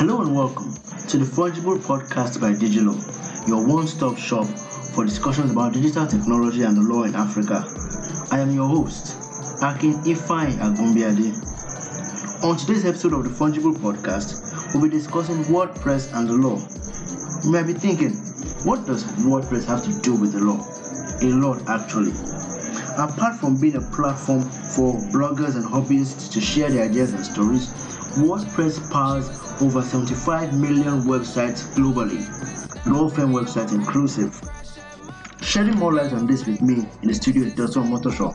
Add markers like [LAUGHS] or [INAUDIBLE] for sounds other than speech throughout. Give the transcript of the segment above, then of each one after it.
Hello and welcome to the Fungible Podcast by DigiLaw, your one-stop shop for discussions about digital technology and the law in Africa. I am your host, Akin Ifai Agunbiade. On today's episode of the Fungible Podcast, we'll be discussing WordPress and the law. You might be thinking, what does WordPress have to do with the law? A lot, actually. Apart from being a platform for bloggers and hobbyists to share their ideas and stories, WordPress powers over 75 million websites globally, law firm websites inclusive. Shedding more light on this with me in the studio is Dotun Omotoso,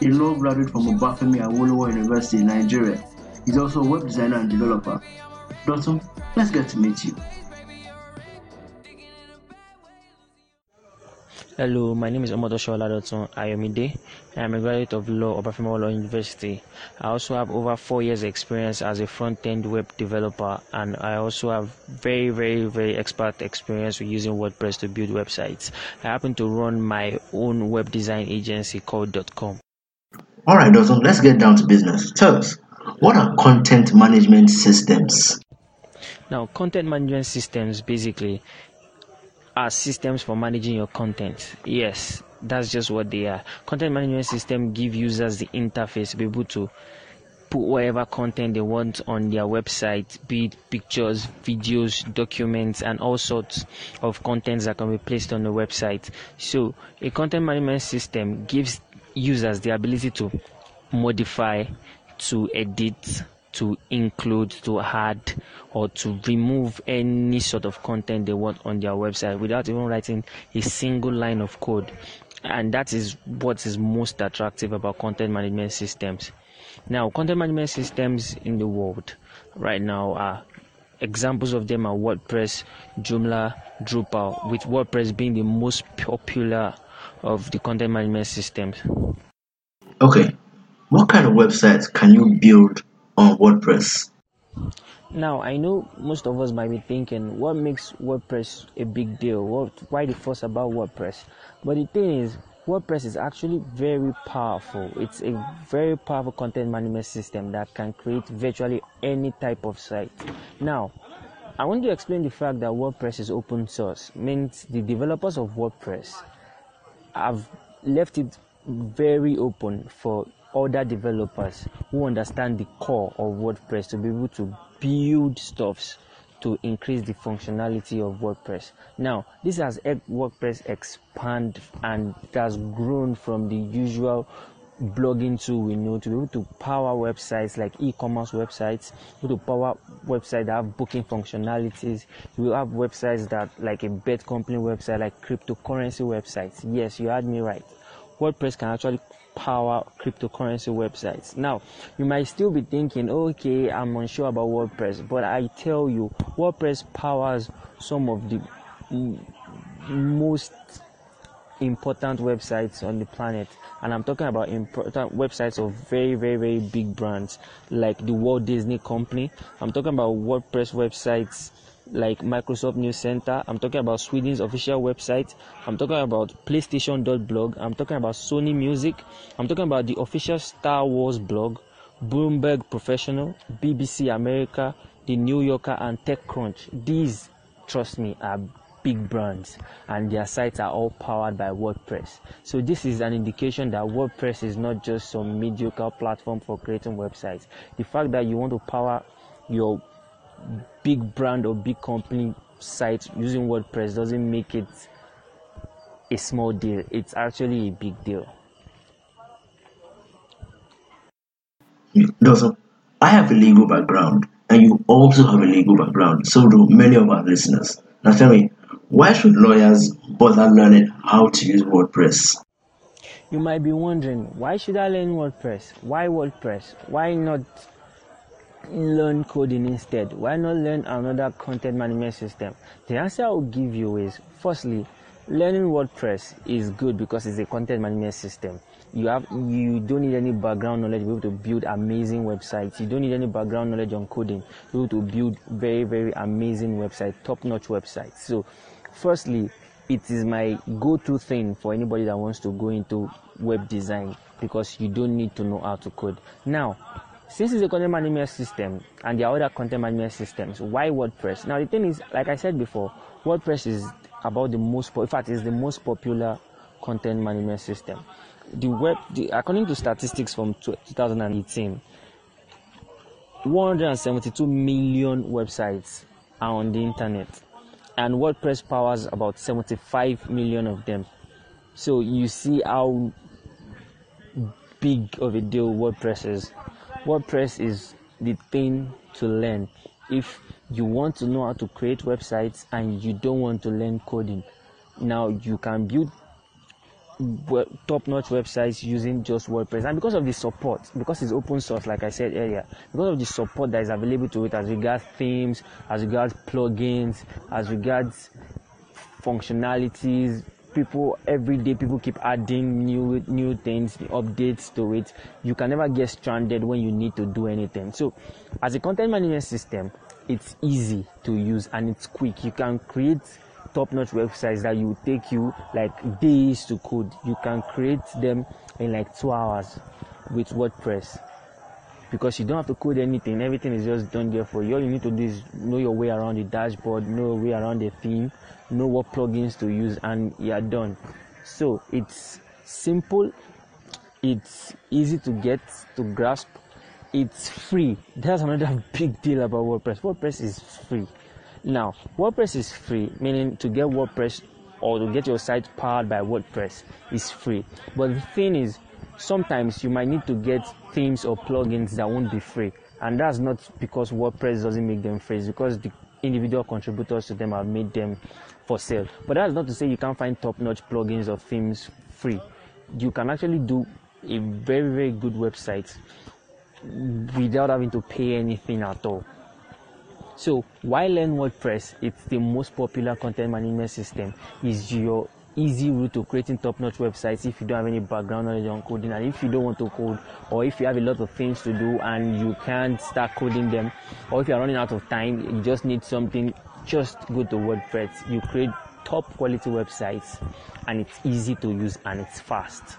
a law graduate from Obafemi Awolowo University in Nigeria. He's also a web designer and developer. Dotun Let's get to meet you. Hello, my name is Omotoso Oladotun Ayomide. I am a graduate of law Obafemi Awolowo University. I also have over four years experience as a front-end web developer and I also have very, very, very expert experience with using WordPress to build websites. I happen to run my own web design agency called .com. Alright, Dotun, let's get down to business. Tell us, what are content management systems? Now, content management systems basically are systems for managing your content. Yes, that's just what they are. Content management system give users the interface to be able to put whatever content they want on their website, be it pictures, videos, documents, and all sorts of contents that can be placed on the website. So, a content management system gives users the ability to modify, to edit, to include, to add, or to remove any sort of content they want on their website without even writing a single line of code. And that is what is most attractive about content management systems. Now, content management systems in the world right now are examples of them are WordPress, Joomla, Drupal, with WordPress being the most popular of the content management systems. Okay, what kind of websites can you build on WordPress? Now, I know most of us might be thinking, what makes WordPress a big deal? What, why the fuss about WordPress? But the thing is, WordPress is actually very powerful. It's a very powerful content management system that can create virtually any type of site. Now, I want to explain the fact that WordPress is open source. Means the developers of WordPress have left it very open for other developers who understand the core of WordPress to be able to build stuffs to increase the functionality of WordPress. Now, this has helped WordPress expand and has grown from the usual blogging tool we know to be able to power websites like e-commerce websites, to power websites that have booking functionalities. We have websites that like a bet company website, like cryptocurrency websites. Yes, you heard me right. WordPress can actually power cryptocurrency websites. Now, you might still be thinking, okay, I'm unsure about WordPress, but I tell you, WordPress powers some of the most important websites on the planet and i'm talking about important websites of very very very big brands like the walt disney company i'm talking about wordpress websites like Microsoft News Center. I'm talking about Sweden's official website. I'm talking about PlayStation.blog. I'm talking about Sony Music. I'm talking about the official Star Wars blog, Bloomberg Professional, BBC America, The New Yorker, and TechCrunch. These, trust me, are big brands and their sites are all powered by WordPress. So this is an indication that WordPress is not just some mediocre platform for creating websites. The fact that you want to power your big brand or big company site using WordPress doesn't make it a small deal. It's actually a big deal. Dotun, I have a legal background and you also have a legal background, so do many of our listeners. Now tell me, why should lawyers bother learning how to use WordPress? You might be wondering, why should I learn WordPress? Why WordPress? Why not learn coding instead? Why not learn another content management system? The answer I will give you is firstly, learning WordPress is good because it's a content management system. You have you don't need any background knowledge to be able to build amazing websites. You don't need any background knowledge on coding to be able to build very, very amazing websites, top-notch websites. So firstly, it is my go-to thing for anybody that wants to go into web design because you don't need to know how to code. Now, since it's a content management system and there are other content management systems, why WordPress? Now the thing is, like I said before, WordPress is about the most, in fact, is the most popular content management system. The web, the, according to statistics from 2018, 172 million websites are on the internet, and WordPress powers about 75 million of them. So you see how big of a deal WordPress is. WordPress is the thing to learn if you want to know how to create websites and you don't want to learn coding. Now you can build top-notch websites using just WordPress and because of the support because it's open source like I said earlier because of the support that is available to it as regards themes as regards plugins as regards functionalities people every day people keep adding new new things updates to it. You can never get stranded when you need to do anything. So as a content management system it's easy to use and it's quick. You can create top-notch websites that will take you like days to code. You can create them in like two hours with wordpress because you don't have to code anything. Everything is just done there for you. All you need to do is know your way around the dashboard know your way around the theme know what plugins to use and you're done. So it's simple. It's easy to get to grasp. It's free. That's another [LAUGHS] big deal about wordpress. Wordpress is free. Now wordpress is free meaning to get wordpress or to get your site powered by wordpress is free. But the thing is sometimes you might need to get themes or plugins that won't be free. And that's not because wordpress doesn't make them free. Because the individual contributors to them have made them for sale. But that's not to say you can't find top-notch plugins or themes free. You can actually do a very very good website without having to pay anything at all. So why learn wordpress? It's the most popular content management system. Is your easy route to creating top-notch websites if you don't have any background knowledge on coding and if you don't want to code or if you have a lot of things to do and you can't start coding them or if you're running out of time you just need something just go to wordpress you create top quality websites and it's easy to use and it's fast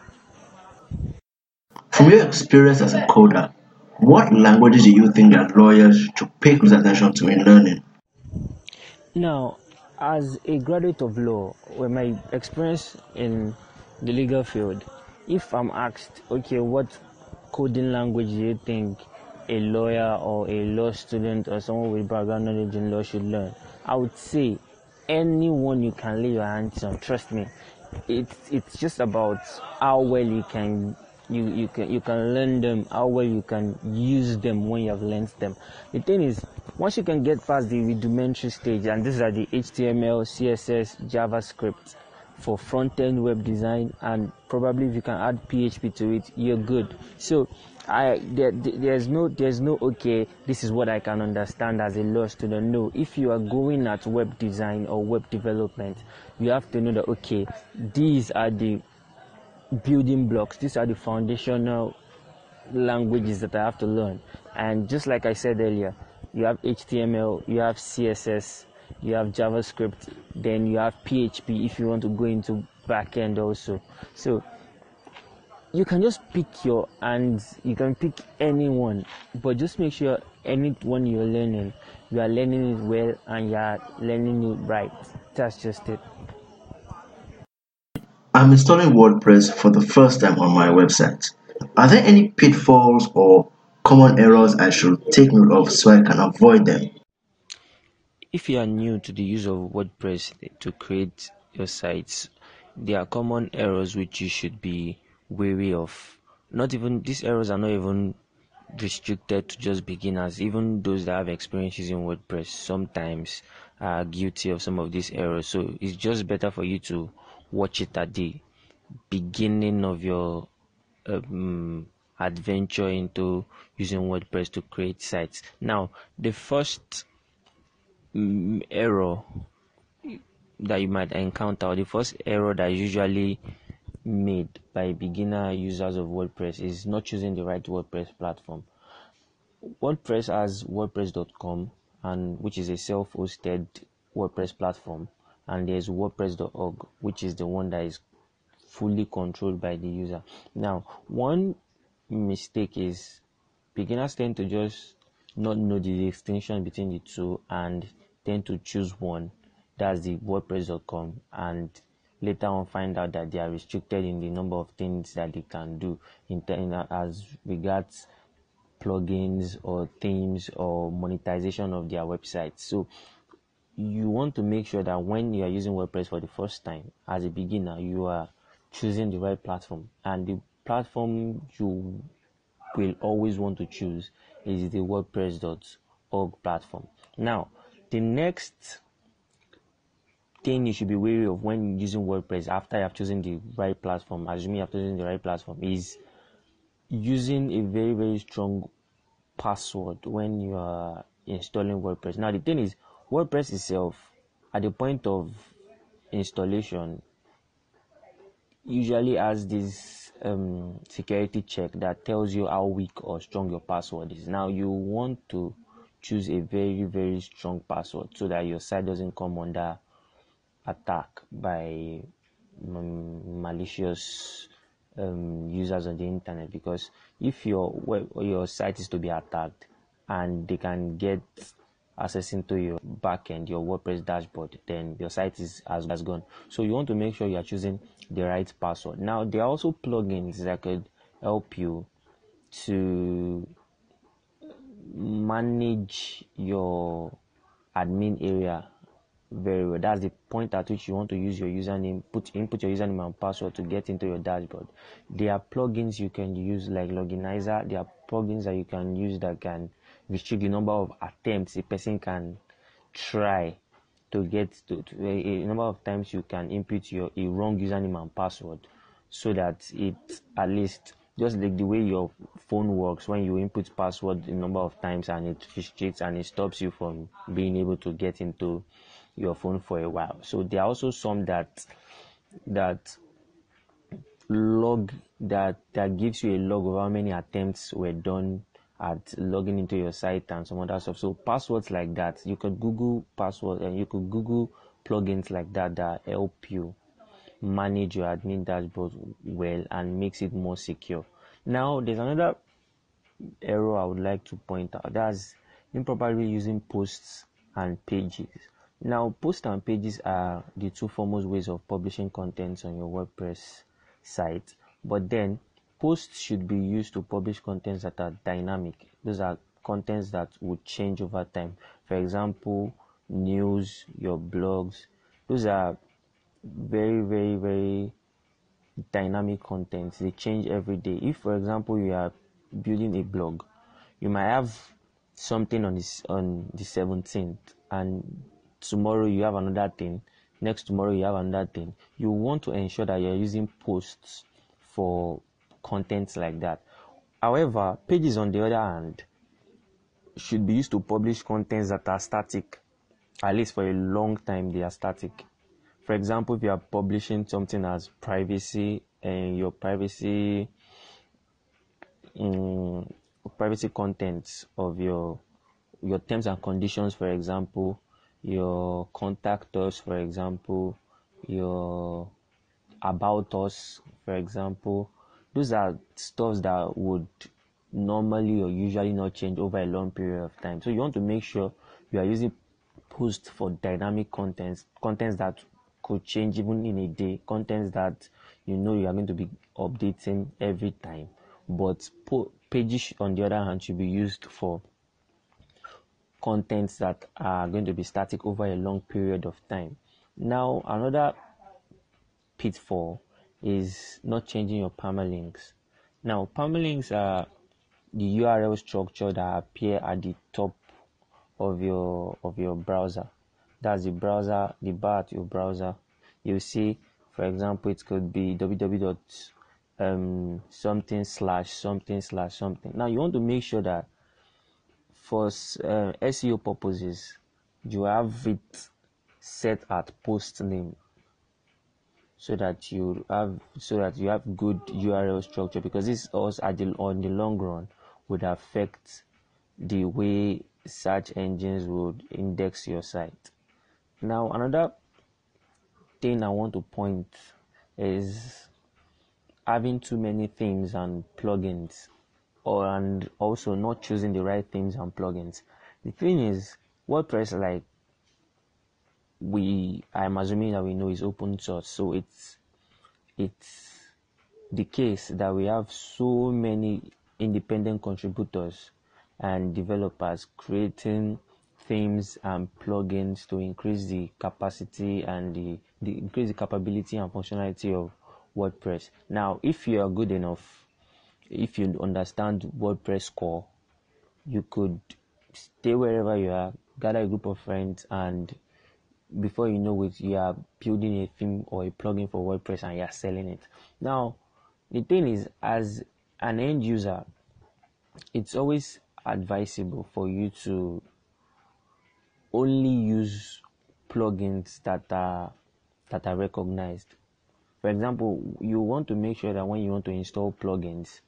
From your experience as a coder, what languages do you think that lawyers should pay close attention to in learning? now as a graduate of law with my experience in the legal field if i'm asked okay what coding language do you think a lawyer or a law student or someone with background knowledge in law should learn? I would say anyone you can lay your hands on trust me. It's it's just about how well you can you, you can you can learn them how well you can use them when you have learned them. The thing is once you can get past the rudimentary stage and these are the html css javascript for front-end web design and probably if you can add php to it you're good. So i there, there's no there's no okay this is what i can understand as a law student. No if you are going at web design or web development you have to know that okay these are the building blocks. These are the foundational languages that i have to learn. And just like i said earlier you have html you have css you have javascript then you have php if you want to go into backend also. So you can just pick your and you can pick anyone but just make sure anyone you're learning you are learning it well and you are learning it right. That's just it I'm installing WordPress for the first time on my website. Are there any pitfalls or common errors I should take note of so I can avoid them? if you are new to the use of WordPress to create your sites, there are common errors which you should be wary of. Not even these errors are not even restricted to just beginners. Even those that have experiences in WordPress sometimes are guilty of some of these errors. So it's just better for you to watch it at the beginning of your um, adventure into using WordPress to create sites. Now, the first mm, error that you might encounter, or the first error that is usually made by beginner users of WordPress is not choosing the right WordPress platform. WordPress has WordPress.com, and which is a self-hosted WordPress platform, and there's WordPress.org, which is the one that is fully controlled by the user. Now, one mistake is beginners tend to just not know the distinction between the two and tend to choose one that's the wordpress.com and later on find out that they are restricted in the number of things that they can do in, in as regards plugins or themes or monetization of their website so you want to make sure that when you are using wordpress for the first time as a beginner you are choosing the right platform and the platform you will always want to choose is the wordpress.org platform now the next thing you should be wary of when using WordPress after you have chosen the right platform, assuming you have chosen the right platform, is using a very very strong password when you are installing WordPress. Now the thing is, WordPress itself, at the point of installation, usually has this um, security check that tells you how weak or strong your password is. Now you want to choose a very very strong password so that your site doesn't come under attack by um, malicious um, users on the internet because if your web your site is to be attacked and they can get access to your backend, your WordPress dashboard, then your site is has, has gone. So you want to make sure you are choosing the right password. Now there are also plugins that could help you to manage your admin area very well. That's the point at which you want to use your username, put input your username and password to get into your dashboard. There are plugins you can use like Loginizer. There are plugins that you can use that can restrict the number of attempts a person can try to get to, to a, a, number of times you can input your a wrong username and password so that it at least just like the way your phone works when you input password a number of times and it restricts and it stops you from being able to get into your phone for a while. So there are also some that that log that that gives you a log of how many attempts were done at logging into your site and some other stuff. So passwords like that, you could Google password and you could Google plugins like that that help you manage your admin dashboard well and makes it more secure. Now there's another error I would like to point out. That's improperly using posts and pages. Now, posts and pages are the two foremost ways of publishing contents on your WordPress site. But then, posts should be used to publish contents that are dynamic. Those are contents that would change over time. For example, news, your blogs. Those are very, very, very dynamic contents. They change every day. If, for example, you are building a blog, you might have something on this on the 17th and tomorrow you have another thing next tomorrow you have another thing you want to ensure that you're using posts for contents like that however pages on the other hand should be used to publish contents that are static at least for a long time they are static for example if you are publishing something as privacy and your privacy um, privacy contents of your your terms and conditions for example your contact us, for example, your about us, for example. Those are stuffs that would normally or usually not change over a long period of time. So you want to make sure you are using posts for dynamic contents, contents that could change even in a day, contents that you know you are going to be updating every time. But pages, on the other hand, should be used for contents that are going to be static over a long period of time. Now, another pitfall is not changing your permalinks. Now, permalinks are the URL structure that appear at the top of your of your browser. That's the browser, the bar at your browser. You see, for example, it could be www. Um, something slash something slash something. Now you want to make sure that for uh, SEO purposes, you have it set at post name so that you have so that you have good URL structure because this also on the long run would affect the way search engines would index your site. Now another thing I want to point is having too many themes and plugins or and also not choosing the right themes and plugins. The thing is, WordPress like we I'm assuming that we know is open source, so it's it's the case that we have so many independent contributors and developers creating themes and plugins to increase the capacity and the, the increase the capability and functionality of WordPress. Now, if you are good enough, if you understand WordPress core, you could stay wherever you are, gather a group of friends, and before you know it, you are building a theme or a plugin for WordPress and you are selling it. Now, the thing is, as an end user, it's always advisable for you to only use plugins that are that are recognized. For example, you want to make sure that when you want to install plugins,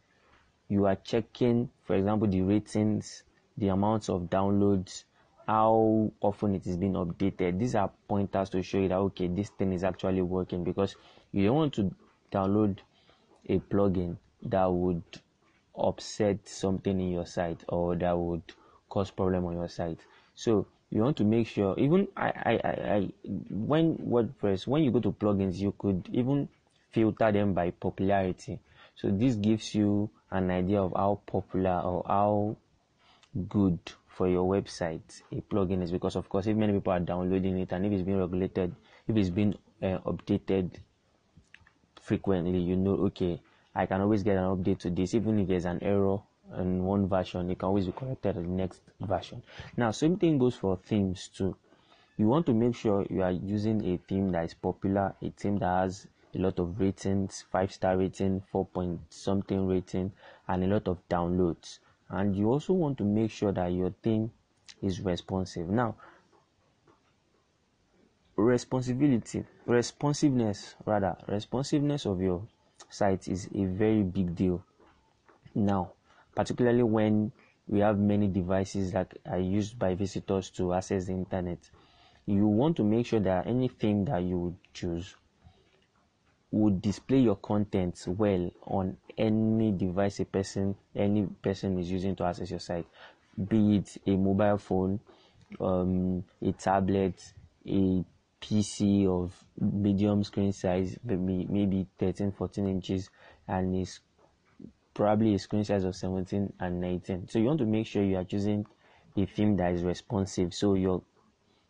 you are checking, for example, the ratings, the amounts of downloads, how often it is being updated. These are pointers to show you that okay, this thing is actually working because you don't want to download a plugin that would upset something in your site or that would cause problem on your site. So you want to make sure even I, I, I, I when WordPress when you go to plugins you could even filter them by popularity. So this gives you an idea of how popular or how good for your website a plugin is because of course if many people are downloading it and if it's being regulated if it's been uh, updated frequently you know okay I can always get an update to this. Even if there's an error in one version, it can always be corrected in the next version. Now, same thing goes for themes too. You want to make sure you are using a theme that is popular, a theme that has a lot of ratings, five star rating, four point something rating, and a lot of downloads. And you also want to make sure that your theme is responsive. Now, responsibility, responsiveness, rather, responsiveness of your site is a very big deal now, particularly when we have many devices that are used by visitors to access the internet. You want to make sure that anything that you choose would display your contents well on any device a person any person is using to access your site be it a mobile phone um, a tablet a PC of medium screen size, maybe maybe 13, 14 inches, and is probably a screen size of 17 and 19. So you want to make sure you are choosing a theme that is responsive, so your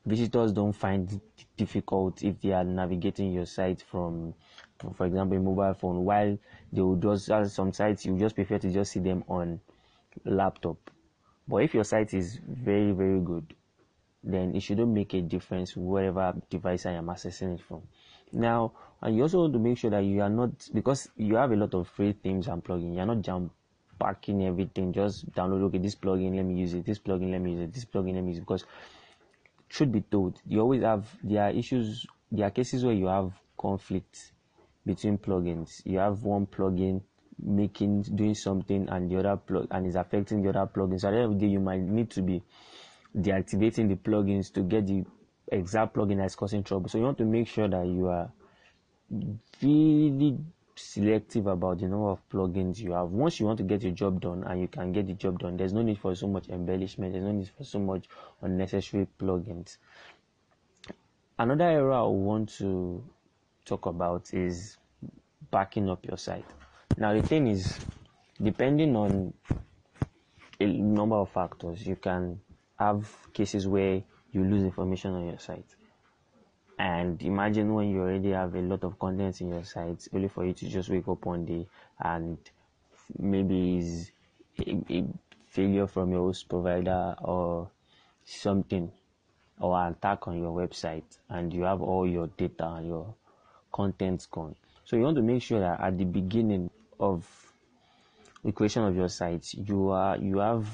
visitors don't find it difficult if they are navigating your site from, for example, a mobile phone. While they will just uh, some sites you just prefer to just see them on laptop. But if your site is very very good, then it shouldn't make a difference wherever device I am accessing it from. Now, and you also want to make sure that you are not because you have a lot of free themes and plugins. You're not jump packing everything. Just download okay this plugin, let me use it. This plugin, let me use it. This plugin, let me use it. Because should be told, you always have there are issues. There are cases where you have conflict between plugins. You have one plugin making doing something and the other plug and is affecting the other plugins. So at the end of the day, you might need to be deactivating the plugins to get the exact plugin that's causing trouble. So you want to make sure that you are really selective about the number of plugins you have. Once you want to get your job done and you can get the job done, there's no need for so much embellishment, there's no need for so much unnecessary plugins. Another area I want to talk about is backing up your site. Now the thing is, depending on a number of factors, you can have cases where you lose information on your site. And imagine when you already have a lot of content in your site, only for you to just wake up one day and maybe is a, a failure from your host provider or something or an attack on your website and you have all your data and your contents gone. So you want to make sure that at the beginning of the creation of your site, you are you have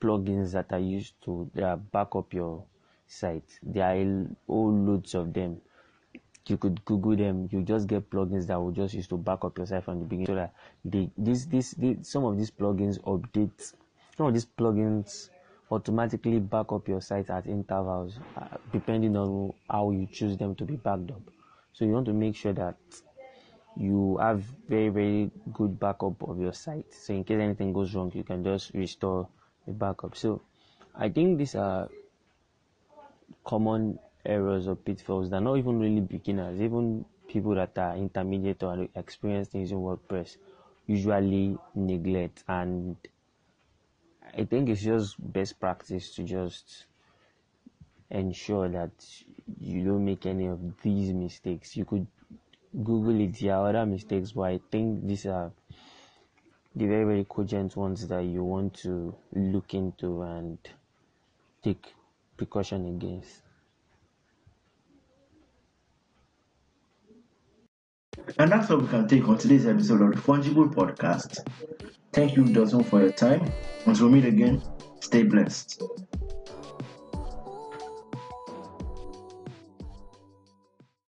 plugins that are used to uh, back up your site. There are all loads of them. You could Google them. You just get plugins that will just use to back up your site from the beginning. So that this, this, this, some of these plugins update. Some of these plugins automatically back up your site at intervals, uh, depending on how you choose them to be backed up. So you want to make sure that you have very very good backup of your site. So in case anything goes wrong you can just restore the backup. So i think these are common errors or pitfalls that not even really beginners even people that are intermediate or experienced in using wordpress usually neglect. And i think it's just best practice to just ensure that you don't make any of these mistakes you could Google it, there are other mistakes, but I think these are the very, very cogent ones that you want to look into and take precaution against. And that's all we can take on today's episode of the Fungible Podcast. Thank you, Dotun, for your time. Until we meet again, stay blessed.